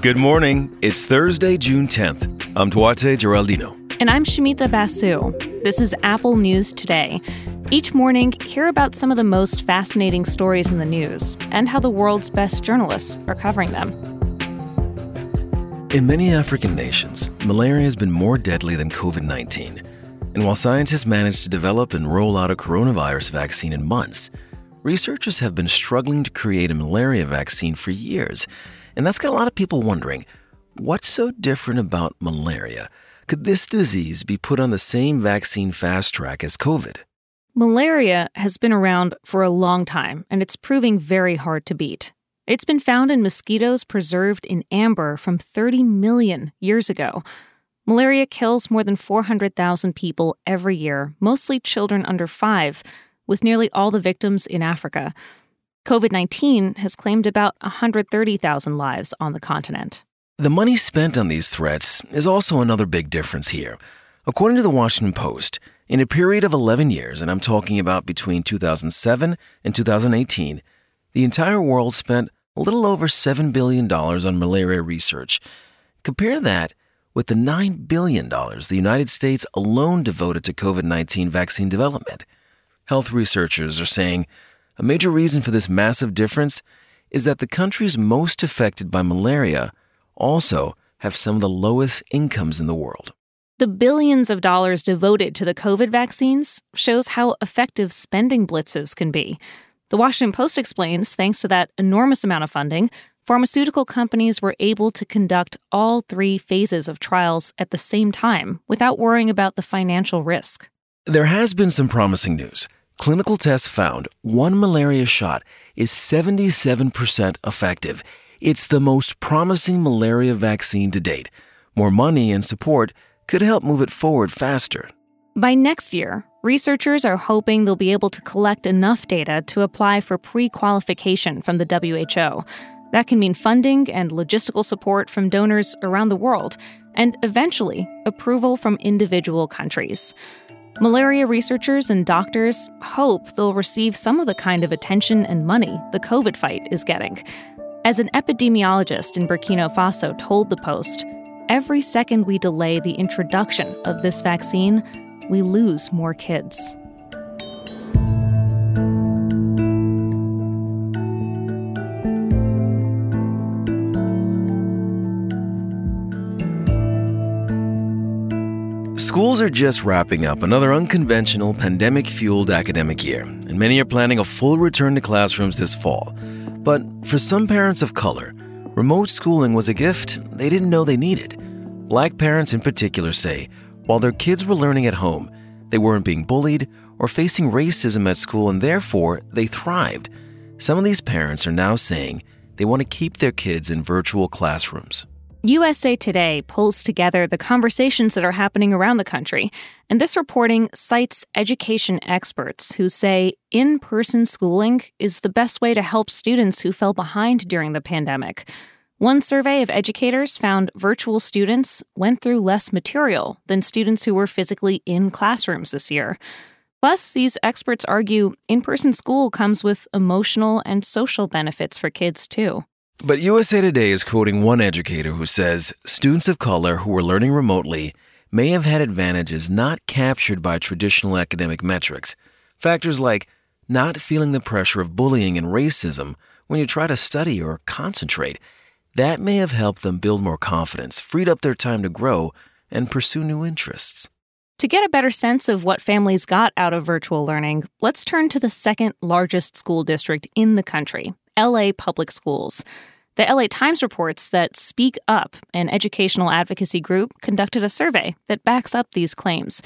Good morning. It's Thursday, June 10th. I'm Duarte Geraldino. And I'm Shumita Basu. This is Apple News Today. Each morning, hear about some of the most fascinating stories in the news and how the world's best journalists are covering them. In many African nations, malaria has been more deadly than COVID 19. And while scientists managed to develop and roll out a coronavirus vaccine in months, researchers have been struggling to create a malaria vaccine for years and that's got a lot of people wondering what's so different about malaria? Could this disease be put on the same vaccine fast track as COVID? Malaria has been around for a long time, and it's proving very hard to beat. It's been found in mosquitoes preserved in amber from 30 million years ago. Malaria kills more than 400,000 people every year, mostly children under five, with nearly all the victims in Africa. COVID 19 has claimed about 130,000 lives on the continent. The money spent on these threats is also another big difference here. According to the Washington Post, in a period of 11 years, and I'm talking about between 2007 and 2018, the entire world spent a little over $7 billion on malaria research. Compare that with the $9 billion the United States alone devoted to COVID 19 vaccine development. Health researchers are saying a major reason for this massive difference is that the countries most affected by malaria also have some of the lowest incomes in the world. The billions of dollars devoted to the COVID vaccines shows how effective spending blitzes can be. The Washington Post explains thanks to that enormous amount of funding, pharmaceutical companies were able to conduct all three phases of trials at the same time without worrying about the financial risk. There has been some promising news. Clinical tests found one malaria shot is 77% effective. It's the most promising malaria vaccine to date. More money and support could help move it forward faster. By next year, researchers are hoping they'll be able to collect enough data to apply for pre qualification from the WHO. That can mean funding and logistical support from donors around the world, and eventually, approval from individual countries. Malaria researchers and doctors hope they'll receive some of the kind of attention and money the COVID fight is getting. As an epidemiologist in Burkina Faso told the Post, every second we delay the introduction of this vaccine, we lose more kids. Schools are just wrapping up another unconventional pandemic fueled academic year, and many are planning a full return to classrooms this fall. But for some parents of color, remote schooling was a gift they didn't know they needed. Black parents, in particular, say while their kids were learning at home, they weren't being bullied or facing racism at school, and therefore they thrived. Some of these parents are now saying they want to keep their kids in virtual classrooms. USA Today pulls together the conversations that are happening around the country, and this reporting cites education experts who say in person schooling is the best way to help students who fell behind during the pandemic. One survey of educators found virtual students went through less material than students who were physically in classrooms this year. Plus, these experts argue in person school comes with emotional and social benefits for kids, too. But USA Today is quoting one educator who says students of color who were learning remotely may have had advantages not captured by traditional academic metrics. Factors like not feeling the pressure of bullying and racism when you try to study or concentrate. That may have helped them build more confidence, freed up their time to grow, and pursue new interests. To get a better sense of what families got out of virtual learning, let's turn to the second largest school district in the country, LA Public Schools. The LA Times reports that Speak Up, an educational advocacy group, conducted a survey that backs up these claims.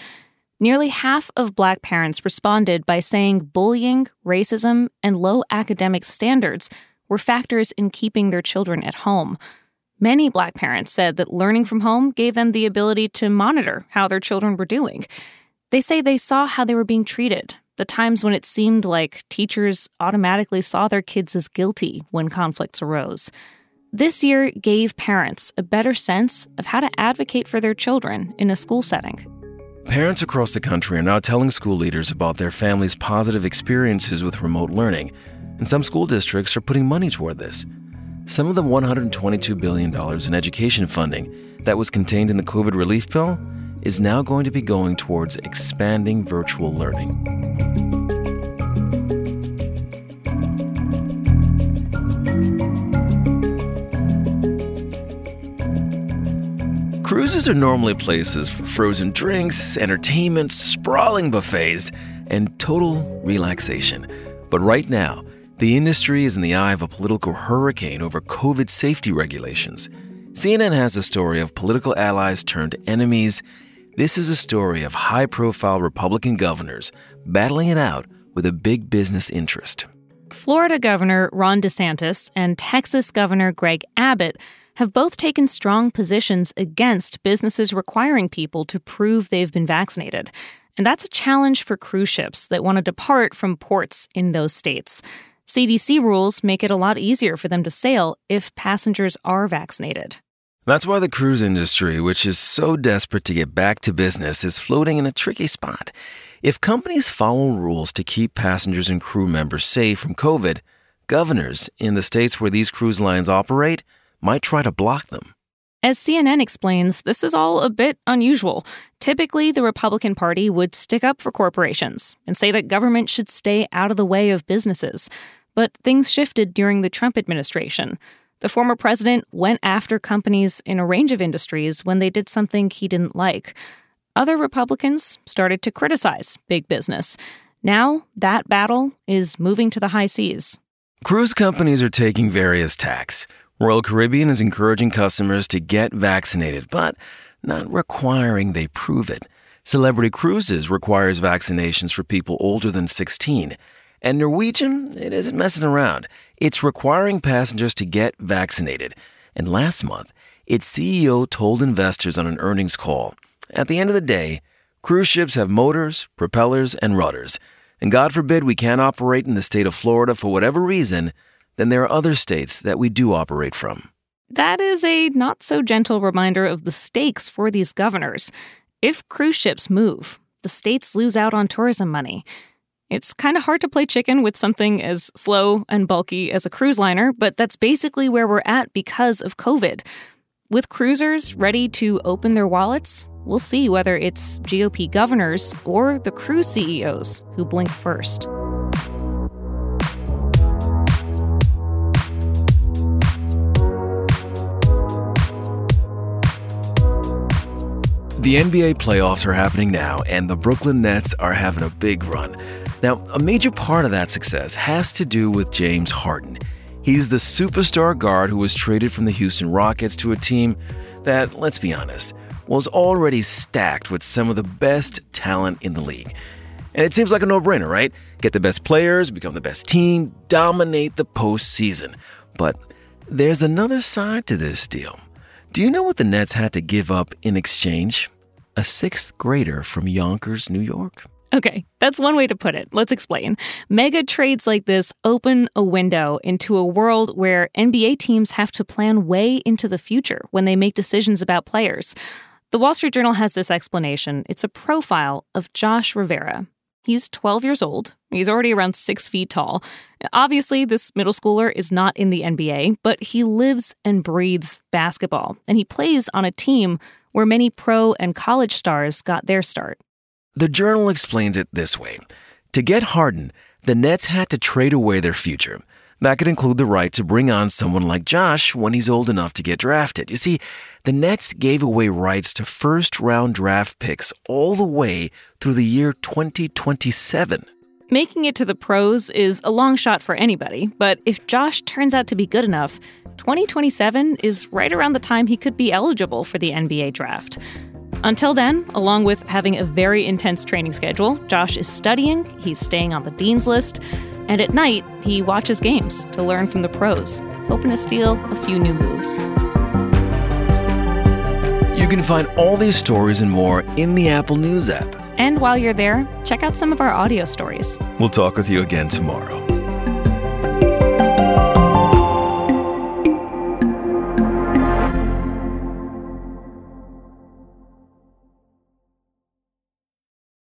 Nearly half of black parents responded by saying bullying, racism, and low academic standards were factors in keeping their children at home. Many black parents said that learning from home gave them the ability to monitor how their children were doing. They say they saw how they were being treated, the times when it seemed like teachers automatically saw their kids as guilty when conflicts arose. This year gave parents a better sense of how to advocate for their children in a school setting. Parents across the country are now telling school leaders about their families' positive experiences with remote learning. and some school districts are putting money toward this. Some of the $122 billion in education funding that was contained in the COVID relief bill is now going to be going towards expanding virtual learning. Cruises are normally places for frozen drinks, entertainment, sprawling buffets, and total relaxation. But right now, the industry is in the eye of a political hurricane over COVID safety regulations. CNN has a story of political allies turned enemies. This is a story of high profile Republican governors battling it out with a big business interest. Florida Governor Ron DeSantis and Texas Governor Greg Abbott have both taken strong positions against businesses requiring people to prove they've been vaccinated. And that's a challenge for cruise ships that want to depart from ports in those states. CDC rules make it a lot easier for them to sail if passengers are vaccinated. That's why the cruise industry, which is so desperate to get back to business, is floating in a tricky spot. If companies follow rules to keep passengers and crew members safe from COVID, governors in the states where these cruise lines operate might try to block them. As CNN explains, this is all a bit unusual. Typically, the Republican Party would stick up for corporations and say that government should stay out of the way of businesses. But things shifted during the Trump administration. The former president went after companies in a range of industries when they did something he didn't like. Other Republicans started to criticize big business. Now, that battle is moving to the high seas. Cruise companies are taking various tacks. Royal Caribbean is encouraging customers to get vaccinated, but not requiring they prove it. Celebrity Cruises requires vaccinations for people older than 16. And Norwegian, it isn't messing around. It's requiring passengers to get vaccinated. And last month, its CEO told investors on an earnings call at the end of the day, cruise ships have motors, propellers, and rudders. And God forbid we can't operate in the state of Florida for whatever reason, then there are other states that we do operate from. That is a not so gentle reminder of the stakes for these governors. If cruise ships move, the states lose out on tourism money. It's kind of hard to play chicken with something as slow and bulky as a cruise liner, but that's basically where we're at because of COVID. With cruisers ready to open their wallets, we'll see whether it's GOP governors or the cruise CEOs who blink first. The NBA playoffs are happening now, and the Brooklyn Nets are having a big run. Now, a major part of that success has to do with James Harden. He's the superstar guard who was traded from the Houston Rockets to a team that, let's be honest, was already stacked with some of the best talent in the league. And it seems like a no brainer, right? Get the best players, become the best team, dominate the postseason. But there's another side to this deal. Do you know what the Nets had to give up in exchange? A sixth grader from Yonkers, New York. Okay, that's one way to put it. Let's explain. Mega trades like this open a window into a world where NBA teams have to plan way into the future when they make decisions about players. The Wall Street Journal has this explanation. It's a profile of Josh Rivera. He's 12 years old. He's already around six feet tall. Obviously, this middle schooler is not in the NBA, but he lives and breathes basketball, and he plays on a team where many pro and college stars got their start. The Journal explains it this way To get Harden, the Nets had to trade away their future. That could include the right to bring on someone like Josh when he's old enough to get drafted. You see, the Nets gave away rights to first round draft picks all the way through the year 2027. Making it to the pros is a long shot for anybody, but if Josh turns out to be good enough, 2027 is right around the time he could be eligible for the NBA draft. Until then, along with having a very intense training schedule, Josh is studying, he's staying on the Dean's List, and at night, he watches games to learn from the pros, hoping to steal a few new moves. You can find all these stories and more in the Apple News app. And while you're there, check out some of our audio stories. We'll talk with you again tomorrow.